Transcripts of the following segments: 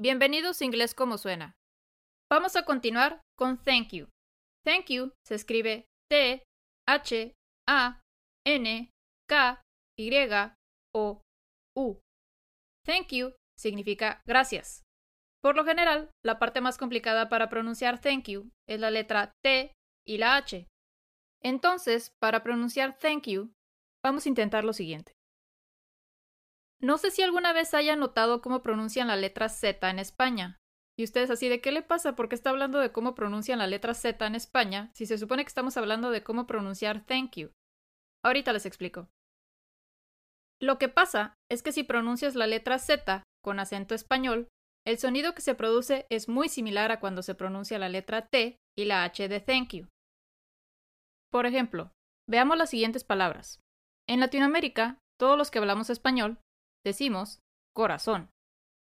Bienvenidos a Inglés como suena. Vamos a continuar con thank you. Thank you se escribe T, H, A, N, K, Y o U. Thank you significa gracias. Por lo general, la parte más complicada para pronunciar thank you es la letra T y la H. Entonces, para pronunciar thank you, vamos a intentar lo siguiente. No sé si alguna vez hayan notado cómo pronuncian la letra Z en España. Y ustedes así de qué le pasa porque está hablando de cómo pronuncian la letra Z en España si se supone que estamos hablando de cómo pronunciar thank you. Ahorita les explico. Lo que pasa es que si pronuncias la letra Z con acento español, el sonido que se produce es muy similar a cuando se pronuncia la letra T y la H de thank you. Por ejemplo, veamos las siguientes palabras. En Latinoamérica, todos los que hablamos español decimos corazón.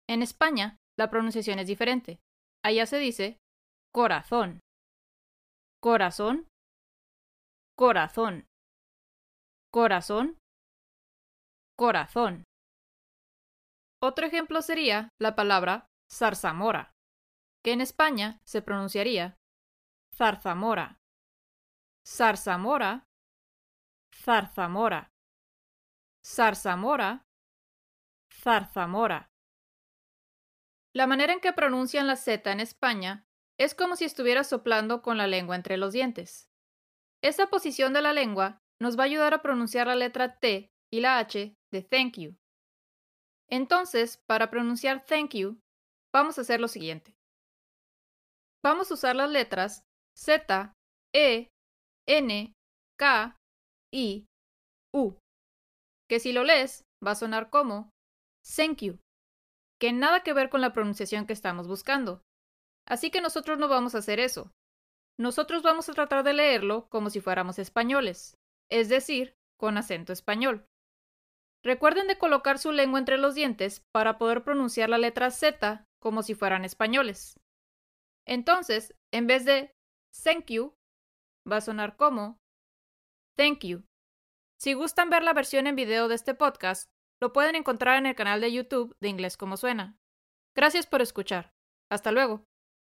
En España, la pronunciación es diferente. Allá se dice corazón. Corazón. Corazón. Corazón. Corazón. Otro ejemplo sería la palabra zarzamora, que en España se pronunciaría zarzamora. Zarzamora, zarzamora. Zarzamora, zarzamora. La manera en que pronuncian la Z en España es como si estuviera soplando con la lengua entre los dientes. Esa posición de la lengua nos va a ayudar a pronunciar la letra T y la H de thank you. Entonces, para pronunciar thank you, vamos a hacer lo siguiente. Vamos a usar las letras Z, E, N, K, I, U, que si lo lees va a sonar como thank you, que nada que ver con la pronunciación que estamos buscando. Así que nosotros no vamos a hacer eso. Nosotros vamos a tratar de leerlo como si fuéramos españoles, es decir, con acento español. Recuerden de colocar su lengua entre los dientes para poder pronunciar la letra Z como si fueran españoles. Entonces, en vez de thank you, va a sonar como thank you. Si gustan ver la versión en video de este podcast, lo pueden encontrar en el canal de YouTube de Inglés como suena. Gracias por escuchar. Hasta luego.